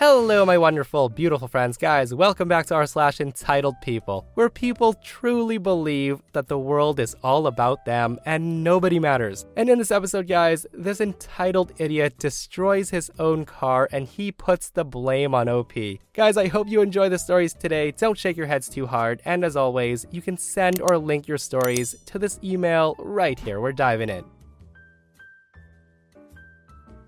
Hello, my wonderful, beautiful friends, guys. Welcome back to r slash entitled people, where people truly believe that the world is all about them and nobody matters. And in this episode, guys, this entitled idiot destroys his own car and he puts the blame on OP. Guys, I hope you enjoy the stories today. Don't shake your heads too hard. And as always, you can send or link your stories to this email right here. We're diving in.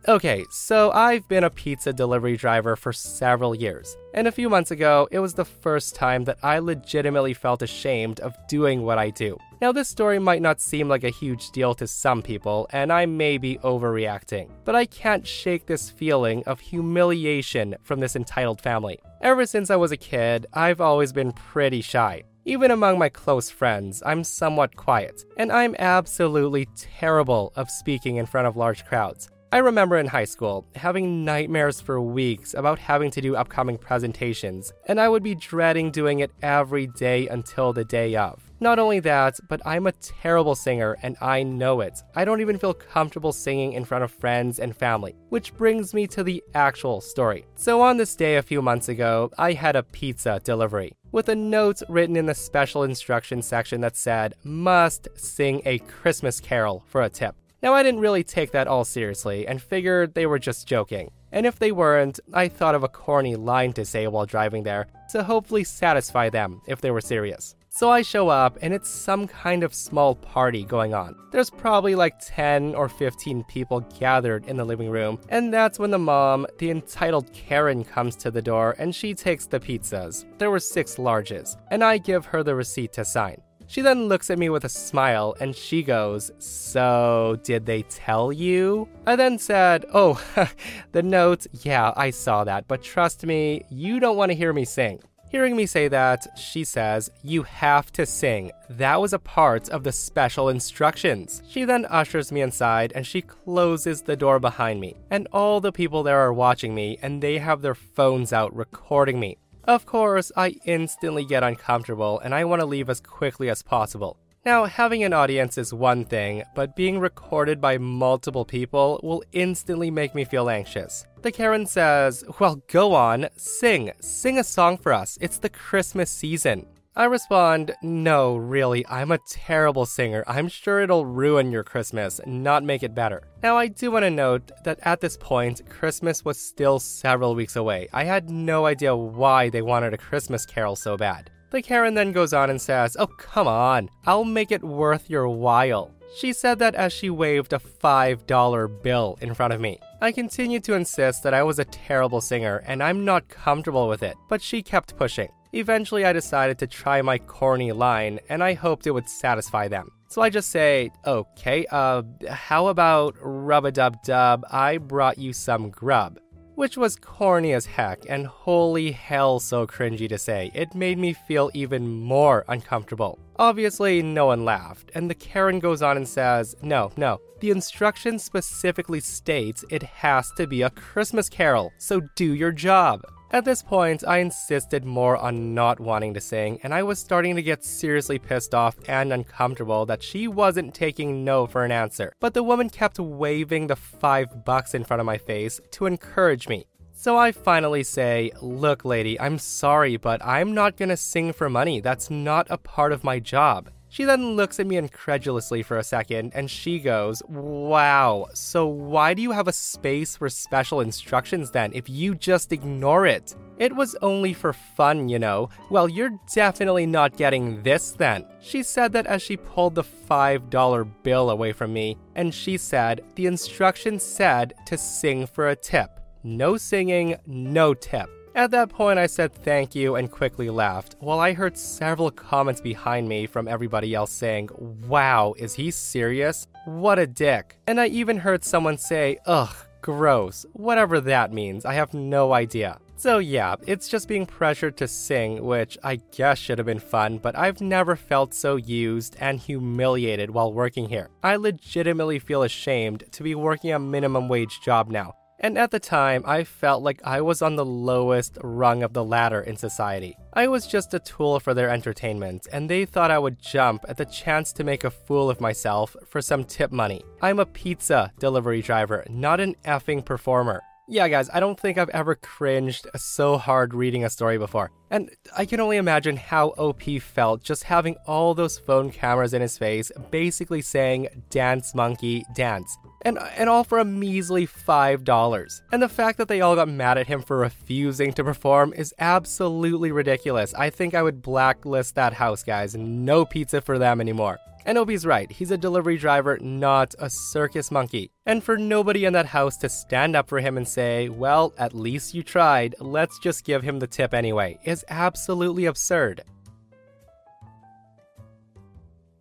Okay, so I've been a pizza delivery driver for several years, and a few months ago, it was the first time that I legitimately felt ashamed of doing what I do. Now, this story might not seem like a huge deal to some people, and I may be overreacting, but I can't shake this feeling of humiliation from this entitled family. Ever since I was a kid, I've always been pretty shy. Even among my close friends, I'm somewhat quiet, and I'm absolutely terrible of speaking in front of large crowds. I remember in high school having nightmares for weeks about having to do upcoming presentations, and I would be dreading doing it every day until the day of. Not only that, but I'm a terrible singer and I know it. I don't even feel comfortable singing in front of friends and family, which brings me to the actual story. So, on this day a few months ago, I had a pizza delivery with a note written in the special instructions section that said, must sing a Christmas carol for a tip. Now, I didn't really take that all seriously and figured they were just joking. And if they weren't, I thought of a corny line to say while driving there to hopefully satisfy them if they were serious. So I show up and it's some kind of small party going on. There's probably like 10 or 15 people gathered in the living room, and that's when the mom, the entitled Karen, comes to the door and she takes the pizzas. There were six larges, and I give her the receipt to sign. She then looks at me with a smile and she goes, So, did they tell you? I then said, Oh, the notes, yeah, I saw that, but trust me, you don't want to hear me sing. Hearing me say that, she says, You have to sing. That was a part of the special instructions. She then ushers me inside and she closes the door behind me. And all the people there are watching me and they have their phones out recording me. Of course, I instantly get uncomfortable and I want to leave as quickly as possible. Now, having an audience is one thing, but being recorded by multiple people will instantly make me feel anxious. The Karen says, Well, go on, sing, sing a song for us. It's the Christmas season. I respond, No, really, I'm a terrible singer. I'm sure it'll ruin your Christmas, not make it better. Now, I do want to note that at this point, Christmas was still several weeks away. I had no idea why they wanted a Christmas carol so bad. The Karen then goes on and says, Oh, come on, I'll make it worth your while. She said that as she waved a $5 bill in front of me. I continued to insist that I was a terrible singer and I'm not comfortable with it, but she kept pushing. Eventually, I decided to try my corny line, and I hoped it would satisfy them. So I just say, okay, uh, how about rub a dub dub? I brought you some grub. Which was corny as heck, and holy hell, so cringy to say. It made me feel even more uncomfortable. Obviously, no one laughed, and the Karen goes on and says, No, no, the instruction specifically states it has to be a Christmas carol, so do your job. At this point, I insisted more on not wanting to sing, and I was starting to get seriously pissed off and uncomfortable that she wasn't taking no for an answer. But the woman kept waving the five bucks in front of my face to encourage me. So I finally say, Look, lady, I'm sorry, but I'm not gonna sing for money. That's not a part of my job. She then looks at me incredulously for a second and she goes, Wow, so why do you have a space for special instructions then if you just ignore it? It was only for fun, you know. Well, you're definitely not getting this then. She said that as she pulled the $5 bill away from me, and she said, The instructions said to sing for a tip. No singing, no tip. At that point, I said thank you and quickly left, while I heard several comments behind me from everybody else saying, Wow, is he serious? What a dick. And I even heard someone say, Ugh, gross. Whatever that means, I have no idea. So, yeah, it's just being pressured to sing, which I guess should have been fun, but I've never felt so used and humiliated while working here. I legitimately feel ashamed to be working a minimum wage job now. And at the time, I felt like I was on the lowest rung of the ladder in society. I was just a tool for their entertainment, and they thought I would jump at the chance to make a fool of myself for some tip money. I'm a pizza delivery driver, not an effing performer. Yeah, guys, I don't think I've ever cringed so hard reading a story before. And I can only imagine how OP felt just having all those phone cameras in his face, basically saying, Dance, monkey, dance. And, and all for a measly $5. And the fact that they all got mad at him for refusing to perform is absolutely ridiculous. I think I would blacklist that house, guys. No pizza for them anymore. And OP's right, he's a delivery driver, not a circus monkey. And for nobody in that house to stand up for him and say, well, at least you tried, let's just give him the tip anyway, is absolutely absurd.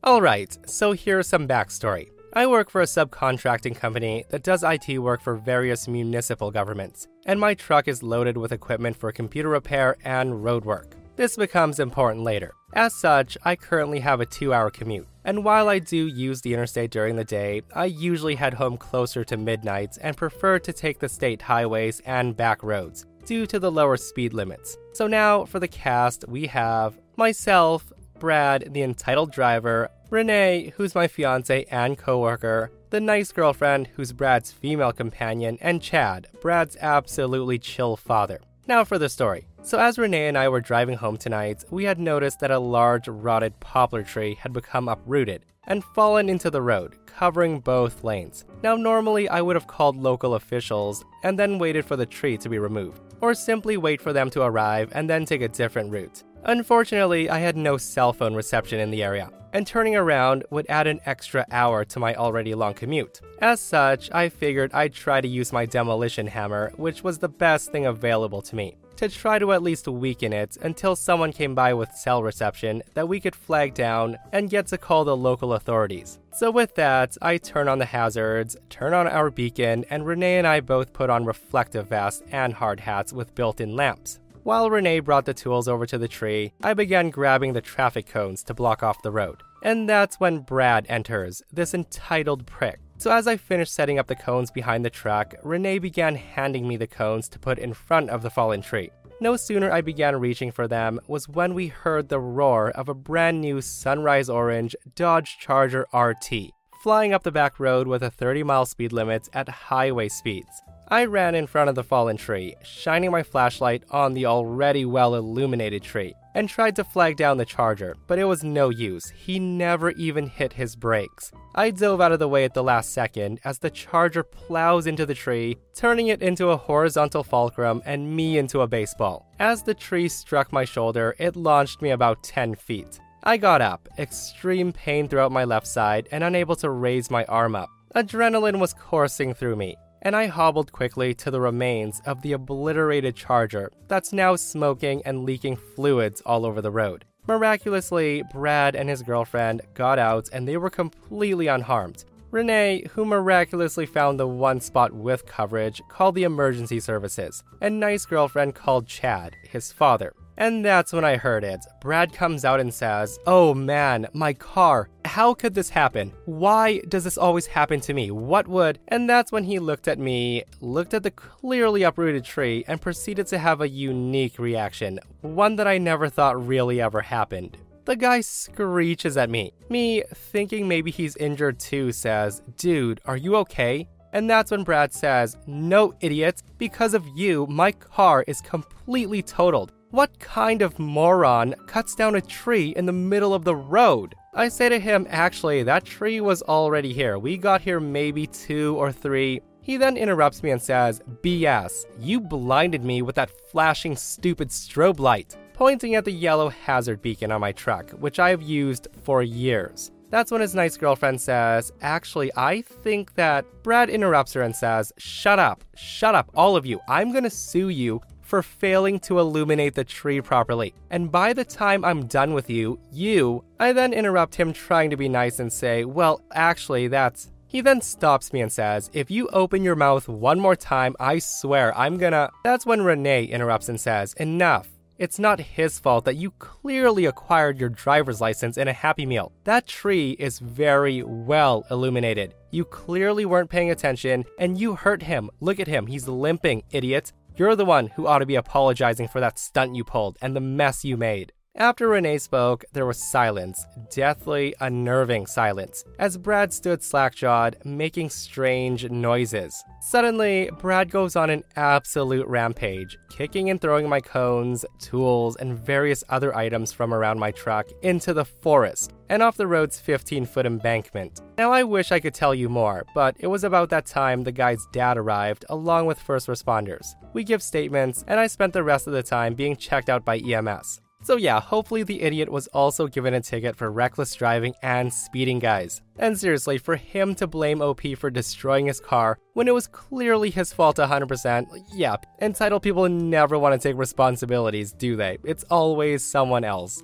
Alright, so here's some backstory. I work for a subcontracting company that does IT work for various municipal governments, and my truck is loaded with equipment for computer repair and road work. This becomes important later. As such, I currently have a two hour commute. And while I do use the interstate during the day, I usually head home closer to midnight and prefer to take the state highways and back roads due to the lower speed limits. So now for the cast, we have myself, Brad, the entitled driver, Renee, who's my fiance and coworker, the nice girlfriend, who's Brad's female companion, and Chad, Brad's absolutely chill father. Now for the story. So, as Renee and I were driving home tonight, we had noticed that a large rotted poplar tree had become uprooted and fallen into the road, covering both lanes. Now, normally I would have called local officials and then waited for the tree to be removed, or simply wait for them to arrive and then take a different route. Unfortunately, I had no cell phone reception in the area, and turning around would add an extra hour to my already long commute. As such, I figured I'd try to use my demolition hammer, which was the best thing available to me to try to at least weaken it until someone came by with cell reception that we could flag down and get to call the local authorities. So, with that, I turn on the hazards, turn on our beacon, and Renee and I both put on reflective vests and hard hats with built in lamps. While Renee brought the tools over to the tree, I began grabbing the traffic cones to block off the road. And that's when Brad enters, this entitled prick. So, as I finished setting up the cones behind the truck, Renee began handing me the cones to put in front of the fallen tree. No sooner I began reaching for them was when we heard the roar of a brand new sunrise orange Dodge Charger RT flying up the back road with a 30 mile speed limit at highway speeds. I ran in front of the fallen tree, shining my flashlight on the already well illuminated tree, and tried to flag down the charger, but it was no use. He never even hit his brakes. I dove out of the way at the last second as the charger plows into the tree, turning it into a horizontal fulcrum and me into a baseball. As the tree struck my shoulder, it launched me about 10 feet. I got up, extreme pain throughout my left side, and unable to raise my arm up. Adrenaline was coursing through me and I hobbled quickly to the remains of the obliterated charger that's now smoking and leaking fluids all over the road. Miraculously, Brad and his girlfriend got out and they were completely unharmed. Renee, who miraculously found the one spot with coverage, called the emergency services, and Nice Girlfriend called Chad, his father. And that's when I heard it. Brad comes out and says, Oh man, my car. How could this happen? Why does this always happen to me? What would? And that's when he looked at me, looked at the clearly uprooted tree, and proceeded to have a unique reaction. One that I never thought really ever happened. The guy screeches at me. Me, thinking maybe he's injured too, says, Dude, are you okay? And that's when Brad says, No, idiot, because of you, my car is completely totaled. What kind of moron cuts down a tree in the middle of the road? I say to him, actually, that tree was already here. We got here maybe two or three. He then interrupts me and says, BS, you blinded me with that flashing stupid strobe light, pointing at the yellow hazard beacon on my truck, which I have used for years. That's when his nice girlfriend says, Actually, I think that. Brad interrupts her and says, Shut up, shut up, all of you. I'm gonna sue you for failing to illuminate the tree properly. And by the time I'm done with you, you, I then interrupt him trying to be nice and say, well, actually, that's He then stops me and says, If you open your mouth one more time, I swear I'm gonna. That's when Renee interrupts and says, Enough. It's not his fault that you clearly acquired your driver's license in a Happy Meal. That tree is very well illuminated. You clearly weren't paying attention and you hurt him. Look at him, he's limping, idiot. You're the one who ought to be apologizing for that stunt you pulled and the mess you made. After Renee spoke, there was silence, deathly unnerving silence, as Brad stood slack jawed, making strange noises. Suddenly, Brad goes on an absolute rampage, kicking and throwing my cones, tools, and various other items from around my truck into the forest and off the road's 15 foot embankment. Now, I wish I could tell you more, but it was about that time the guy's dad arrived along with first responders. We give statements, and I spent the rest of the time being checked out by EMS. So, yeah, hopefully the idiot was also given a ticket for reckless driving and speeding, guys. And seriously, for him to blame OP for destroying his car when it was clearly his fault 100%, yeah, entitled people never want to take responsibilities, do they? It's always someone else.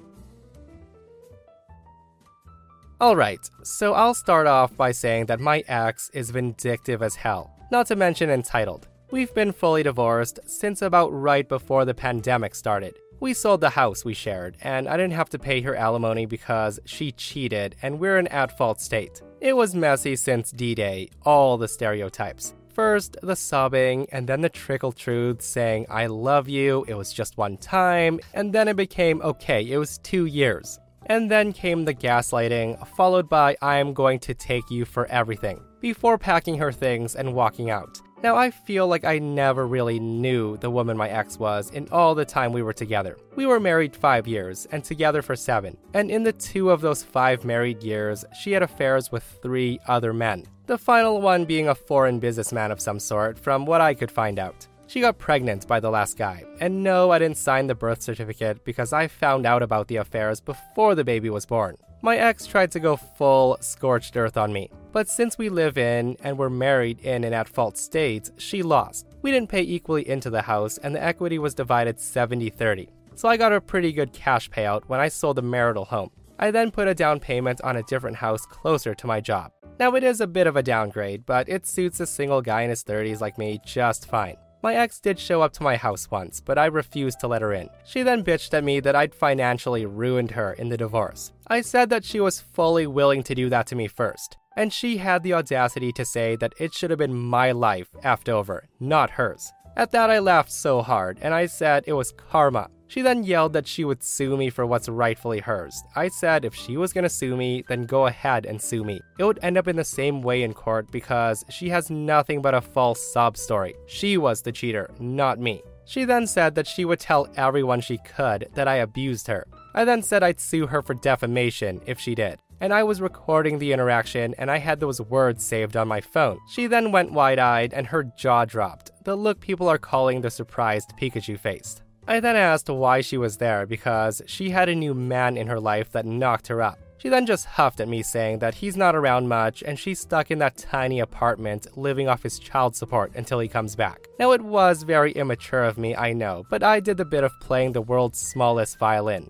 Alright, so I'll start off by saying that my ex is vindictive as hell, not to mention entitled. We've been fully divorced since about right before the pandemic started. We sold the house we shared, and I didn't have to pay her alimony because she cheated and we're in at fault state. It was messy since D Day, all the stereotypes. First, the sobbing, and then the trickle truth saying, I love you, it was just one time, and then it became, okay, it was two years. And then came the gaslighting, followed by, I am going to take you for everything, before packing her things and walking out. Now, I feel like I never really knew the woman my ex was in all the time we were together. We were married five years and together for seven, and in the two of those five married years, she had affairs with three other men. The final one being a foreign businessman of some sort, from what I could find out. She got pregnant by the last guy, and no, I didn't sign the birth certificate because I found out about the affairs before the baby was born. My ex tried to go full scorched earth on me, but since we live in and were married in an at fault state, she lost. We didn't pay equally into the house, and the equity was divided 70 30. So I got a pretty good cash payout when I sold the marital home. I then put a down payment on a different house closer to my job. Now, it is a bit of a downgrade, but it suits a single guy in his 30s like me just fine. My ex did show up to my house once, but I refused to let her in. She then bitched at me that I'd financially ruined her in the divorce. I said that she was fully willing to do that to me first, and she had the audacity to say that it should have been my life effed over, not hers. At that, I laughed so hard, and I said it was karma. She then yelled that she would sue me for what's rightfully hers. I said if she was gonna sue me, then go ahead and sue me. It would end up in the same way in court because she has nothing but a false sob story. She was the cheater, not me. She then said that she would tell everyone she could that I abused her. I then said I'd sue her for defamation if she did. And I was recording the interaction and I had those words saved on my phone. She then went wide eyed and her jaw dropped, the look people are calling the surprised Pikachu face. I then asked why she was there because she had a new man in her life that knocked her up. She then just huffed at me, saying that he's not around much and she's stuck in that tiny apartment living off his child support until he comes back. Now, it was very immature of me, I know, but I did the bit of playing the world's smallest violin.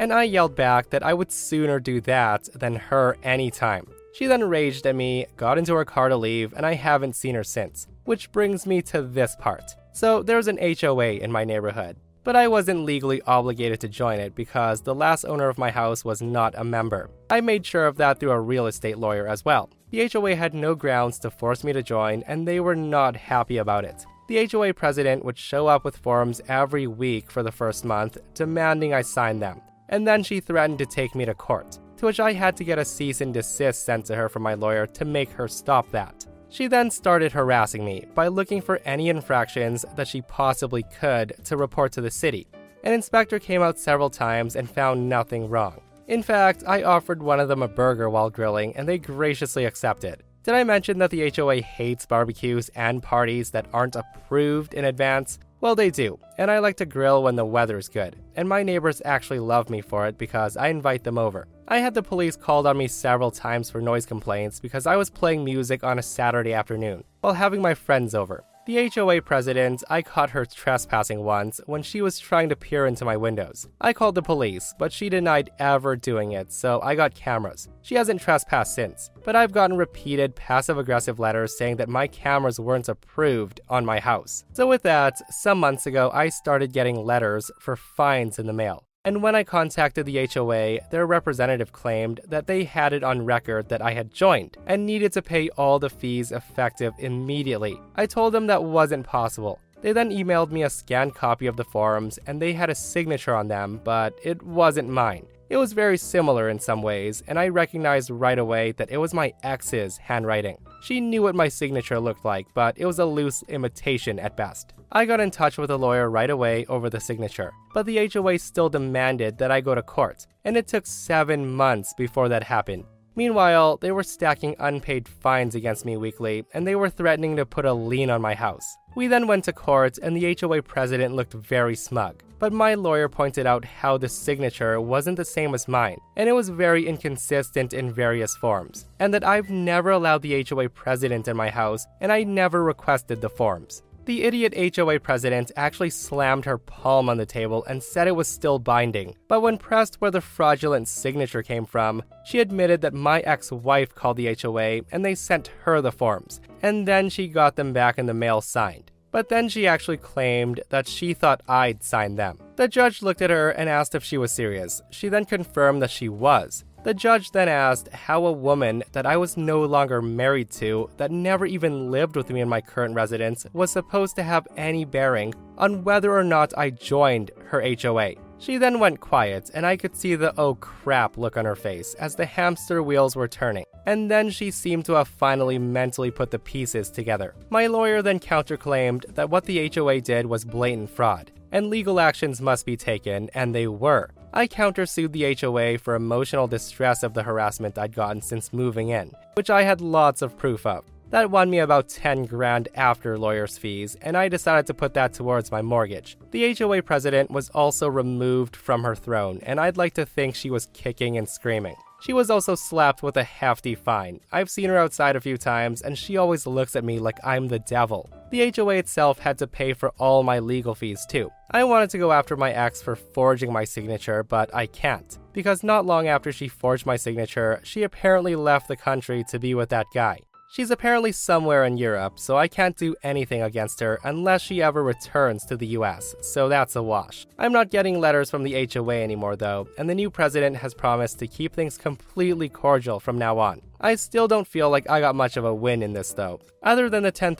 And I yelled back that I would sooner do that than her anytime. She then raged at me, got into her car to leave, and I haven't seen her since. Which brings me to this part. So there's an HOA in my neighborhood. but I wasn't legally obligated to join it because the last owner of my house was not a member. I made sure of that through a real estate lawyer as well. The HOA had no grounds to force me to join, and they were not happy about it. The HOA president would show up with forms every week for the first month, demanding I sign them, and then she threatened to take me to court, to which I had to get a cease and desist sent to her from my lawyer to make her stop that. She then started harassing me by looking for any infractions that she possibly could to report to the city. An inspector came out several times and found nothing wrong. In fact, I offered one of them a burger while grilling and they graciously accepted. Did I mention that the HOA hates barbecues and parties that aren't approved in advance? Well, they do, and I like to grill when the weather's good, and my neighbors actually love me for it because I invite them over. I had the police called on me several times for noise complaints because I was playing music on a Saturday afternoon while having my friends over. The HOA president, I caught her trespassing once when she was trying to peer into my windows. I called the police, but she denied ever doing it, so I got cameras. She hasn't trespassed since, but I've gotten repeated passive aggressive letters saying that my cameras weren't approved on my house. So, with that, some months ago, I started getting letters for fines in the mail. And when I contacted the HOA, their representative claimed that they had it on record that I had joined and needed to pay all the fees effective immediately. I told them that wasn't possible. They then emailed me a scanned copy of the forms and they had a signature on them, but it wasn't mine. It was very similar in some ways, and I recognized right away that it was my ex's handwriting. She knew what my signature looked like, but it was a loose imitation at best. I got in touch with a lawyer right away over the signature, but the HOA still demanded that I go to court, and it took seven months before that happened. Meanwhile, they were stacking unpaid fines against me weekly, and they were threatening to put a lien on my house. We then went to court, and the HOA president looked very smug. But my lawyer pointed out how the signature wasn't the same as mine, and it was very inconsistent in various forms, and that I've never allowed the HOA president in my house, and I never requested the forms. The idiot HOA president actually slammed her palm on the table and said it was still binding. But when pressed where the fraudulent signature came from, she admitted that my ex wife called the HOA and they sent her the forms, and then she got them back in the mail signed. But then she actually claimed that she thought I'd signed them. The judge looked at her and asked if she was serious. She then confirmed that she was. The judge then asked how a woman that I was no longer married to, that never even lived with me in my current residence, was supposed to have any bearing on whether or not I joined her HOA. She then went quiet, and I could see the oh crap look on her face as the hamster wheels were turning. And then she seemed to have finally mentally put the pieces together. My lawyer then counterclaimed that what the HOA did was blatant fraud, and legal actions must be taken, and they were. I countersued the HOA for emotional distress of the harassment I'd gotten since moving in, which I had lots of proof of. That won me about 10 grand after lawyer's fees, and I decided to put that towards my mortgage. The HOA president was also removed from her throne, and I'd like to think she was kicking and screaming. She was also slapped with a hefty fine. I've seen her outside a few times, and she always looks at me like I'm the devil. The HOA itself had to pay for all my legal fees too. I wanted to go after my ex for forging my signature, but I can't. Because not long after she forged my signature, she apparently left the country to be with that guy. She's apparently somewhere in Europe, so I can't do anything against her unless she ever returns to the US, so that's a wash. I'm not getting letters from the HOA anymore though, and the new president has promised to keep things completely cordial from now on. I still don't feel like I got much of a win in this though. Other than the $10,000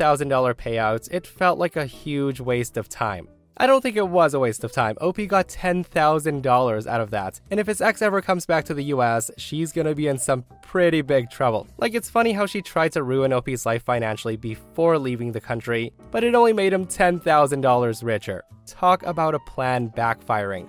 payouts, it felt like a huge waste of time. I don't think it was a waste of time. OP got $10,000 out of that. And if his ex ever comes back to the US, she's gonna be in some pretty big trouble. Like, it's funny how she tried to ruin OP's life financially before leaving the country, but it only made him $10,000 richer. Talk about a plan backfiring.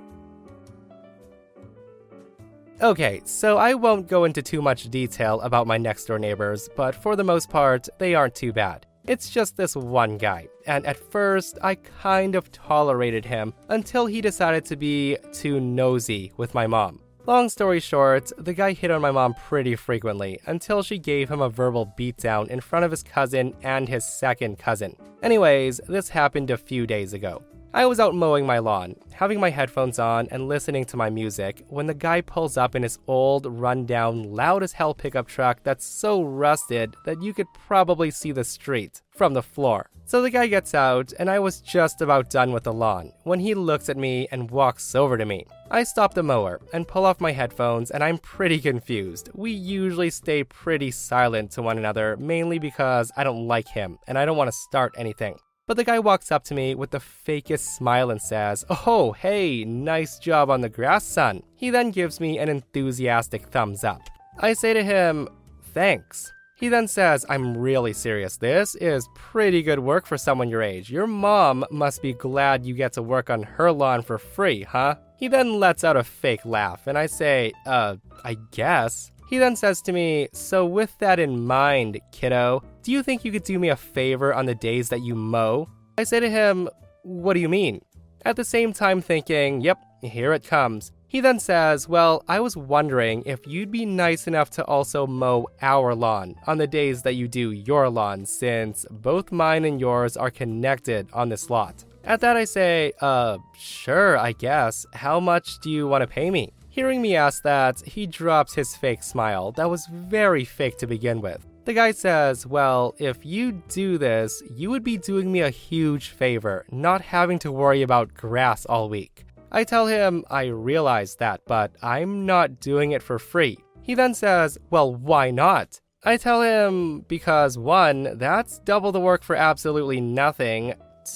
Okay, so I won't go into too much detail about my next door neighbors, but for the most part, they aren't too bad. It's just this one guy, and at first I kind of tolerated him until he decided to be too nosy with my mom. Long story short, the guy hit on my mom pretty frequently until she gave him a verbal beatdown in front of his cousin and his second cousin. Anyways, this happened a few days ago. I was out mowing my lawn, having my headphones on and listening to my music, when the guy pulls up in his old, rundown, loud as hell pickup truck that's so rusted that you could probably see the street from the floor. So the guy gets out, and I was just about done with the lawn when he looks at me and walks over to me. I stop the mower and pull off my headphones, and I'm pretty confused. We usually stay pretty silent to one another, mainly because I don't like him and I don't want to start anything. But the guy walks up to me with the fakest smile and says, Oh, hey, nice job on the grass, son. He then gives me an enthusiastic thumbs up. I say to him, Thanks. He then says, I'm really serious. This is pretty good work for someone your age. Your mom must be glad you get to work on her lawn for free, huh? He then lets out a fake laugh, and I say, uh, I guess. He then says to me, So, with that in mind, kiddo, do you think you could do me a favor on the days that you mow? I say to him, What do you mean? At the same time, thinking, Yep, here it comes. He then says, Well, I was wondering if you'd be nice enough to also mow our lawn on the days that you do your lawn, since both mine and yours are connected on this lot. At that, I say, Uh, sure, I guess. How much do you want to pay me? Hearing me ask that, he drops his fake smile that was very fake to begin with. The guy says, Well, if you do this, you would be doing me a huge favor, not having to worry about grass all week. I tell him I realize that, but I'm not doing it for free. He then says, Well, why not? I tell him because one, that's double the work for absolutely nothing.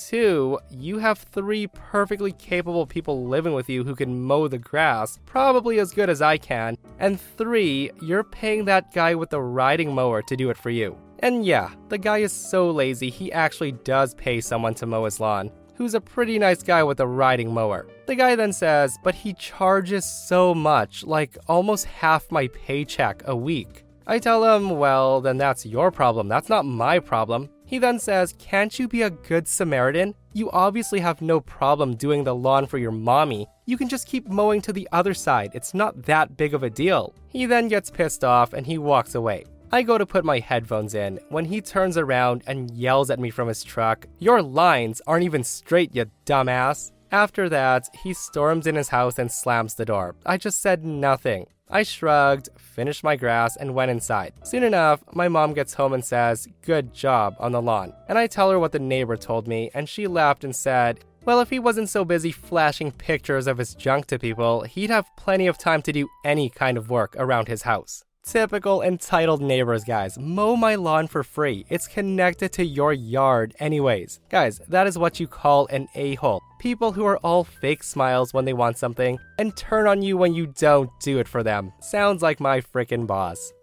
Two, you have three perfectly capable people living with you who can mow the grass, probably as good as I can. And three, you're paying that guy with the riding mower to do it for you. And yeah, the guy is so lazy, he actually does pay someone to mow his lawn who's a pretty nice guy with a riding mower. The guy then says, but he charges so much, like almost half my paycheck a week. I tell him, well, then that's your problem, that's not my problem. He then says, Can't you be a good Samaritan? You obviously have no problem doing the lawn for your mommy. You can just keep mowing to the other side, it's not that big of a deal. He then gets pissed off and he walks away. I go to put my headphones in when he turns around and yells at me from his truck, Your lines aren't even straight, you dumbass. After that, he storms in his house and slams the door. I just said nothing. I shrugged, finished my grass, and went inside. Soon enough, my mom gets home and says, Good job on the lawn. And I tell her what the neighbor told me, and she laughed and said, well, if he wasn't so busy flashing pictures of his junk to people, he'd have plenty of time to do any kind of work around his house. Typical entitled neighbors, guys. Mow my lawn for free. It's connected to your yard, anyways. Guys, that is what you call an a hole. People who are all fake smiles when they want something and turn on you when you don't do it for them. Sounds like my frickin' boss.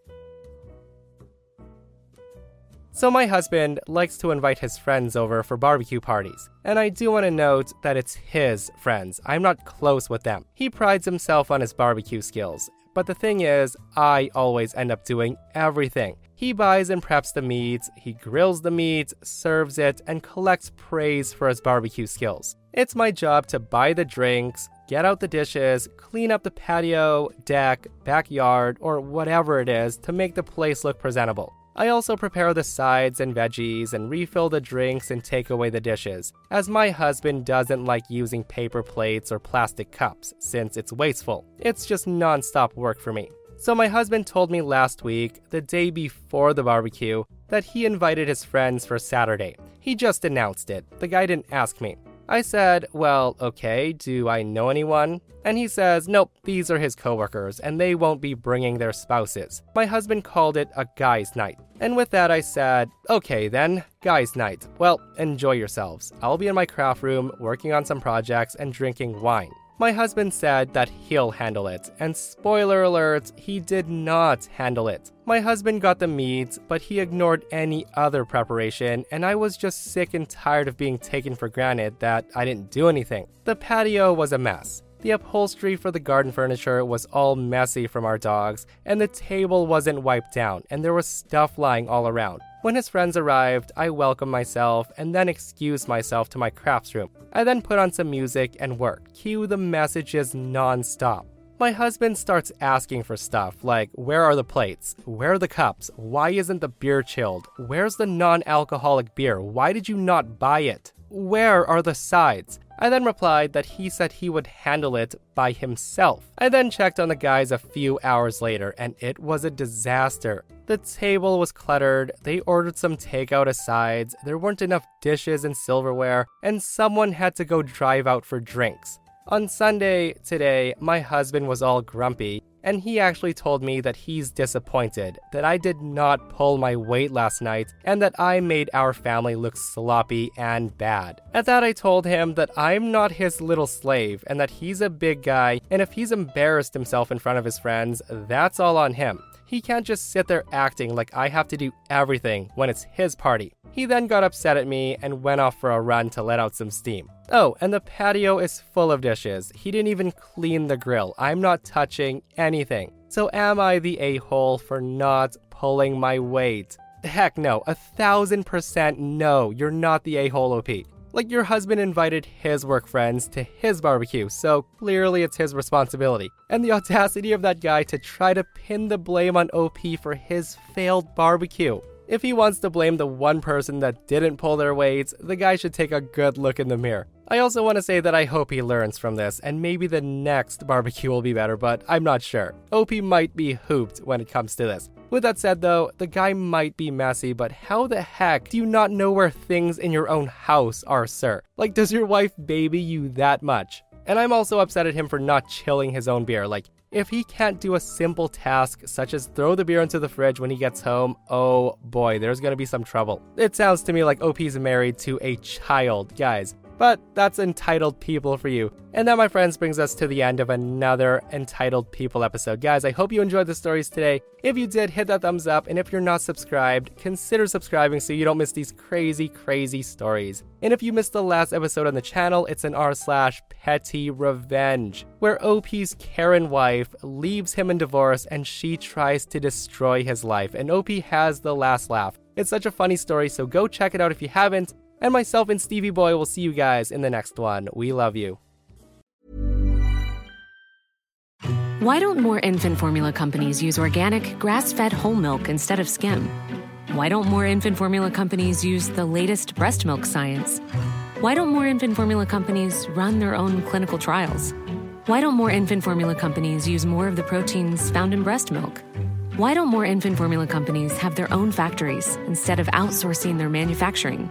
So, my husband likes to invite his friends over for barbecue parties. And I do want to note that it's his friends. I'm not close with them. He prides himself on his barbecue skills, but the thing is, I always end up doing everything. He buys and preps the meat, he grills the meat, serves it, and collects praise for his barbecue skills. It's my job to buy the drinks, get out the dishes, clean up the patio, deck, backyard, or whatever it is to make the place look presentable. I also prepare the sides and veggies and refill the drinks and take away the dishes, as my husband doesn't like using paper plates or plastic cups since it's wasteful. It's just non stop work for me. So, my husband told me last week, the day before the barbecue, that he invited his friends for Saturday. He just announced it. The guy didn't ask me. I said, Well, okay, do I know anyone? And he says, Nope, these are his coworkers, and they won't be bringing their spouses. My husband called it a guy's night. And with that, I said, Okay then, guy's night. Well, enjoy yourselves. I'll be in my craft room working on some projects and drinking wine. My husband said that he'll handle it, and spoiler alert, he did not handle it. My husband got the meat, but he ignored any other preparation, and I was just sick and tired of being taken for granted that I didn't do anything. The patio was a mess. The upholstery for the garden furniture was all messy from our dogs, and the table wasn't wiped down, and there was stuff lying all around. When his friends arrived, I welcomed myself and then excused myself to my crafts room. I then put on some music and worked. Cue the messages non-stop. My husband starts asking for stuff like where are the plates? Where are the cups? Why isn't the beer chilled? Where's the non alcoholic beer? Why did you not buy it? Where are the sides? I then replied that he said he would handle it by himself. I then checked on the guys a few hours later, and it was a disaster. The table was cluttered, they ordered some takeout as sides, there weren't enough dishes and silverware, and someone had to go drive out for drinks. On Sunday, today, my husband was all grumpy, and he actually told me that he's disappointed that I did not pull my weight last night and that I made our family look sloppy and bad. At that, I told him that I'm not his little slave and that he's a big guy, and if he's embarrassed himself in front of his friends, that's all on him. He can't just sit there acting like I have to do everything when it's his party. He then got upset at me and went off for a run to let out some steam. Oh, and the patio is full of dishes. He didn't even clean the grill. I'm not touching anything. So am I the a hole for not pulling my weight? Heck no, a thousand percent no, you're not the a hole OP. Like your husband invited his work friends to his barbecue, so clearly it's his responsibility. And the audacity of that guy to try to pin the blame on OP for his failed barbecue. If he wants to blame the one person that didn't pull their weights, the guy should take a good look in the mirror. I also want to say that I hope he learns from this, and maybe the next barbecue will be better, but I'm not sure. OP might be hooped when it comes to this. With that said, though, the guy might be messy, but how the heck do you not know where things in your own house are, sir? Like, does your wife baby you that much? And I'm also upset at him for not chilling his own beer. Like, if he can't do a simple task such as throw the beer into the fridge when he gets home, oh boy, there's gonna be some trouble. It sounds to me like OP's married to a child, guys. But that's entitled people for you. And that, my friends, brings us to the end of another entitled people episode. Guys, I hope you enjoyed the stories today. If you did, hit that thumbs up. And if you're not subscribed, consider subscribing so you don't miss these crazy, crazy stories. And if you missed the last episode on the channel, it's an r slash petty revenge, where OP's Karen wife leaves him in divorce and she tries to destroy his life. And OP has the last laugh. It's such a funny story, so go check it out if you haven't. And myself and Stevie Boy will see you guys in the next one. We love you. Why don't more infant formula companies use organic, grass fed whole milk instead of skim? Why don't more infant formula companies use the latest breast milk science? Why don't more infant formula companies run their own clinical trials? Why don't more infant formula companies use more of the proteins found in breast milk? Why don't more infant formula companies have their own factories instead of outsourcing their manufacturing?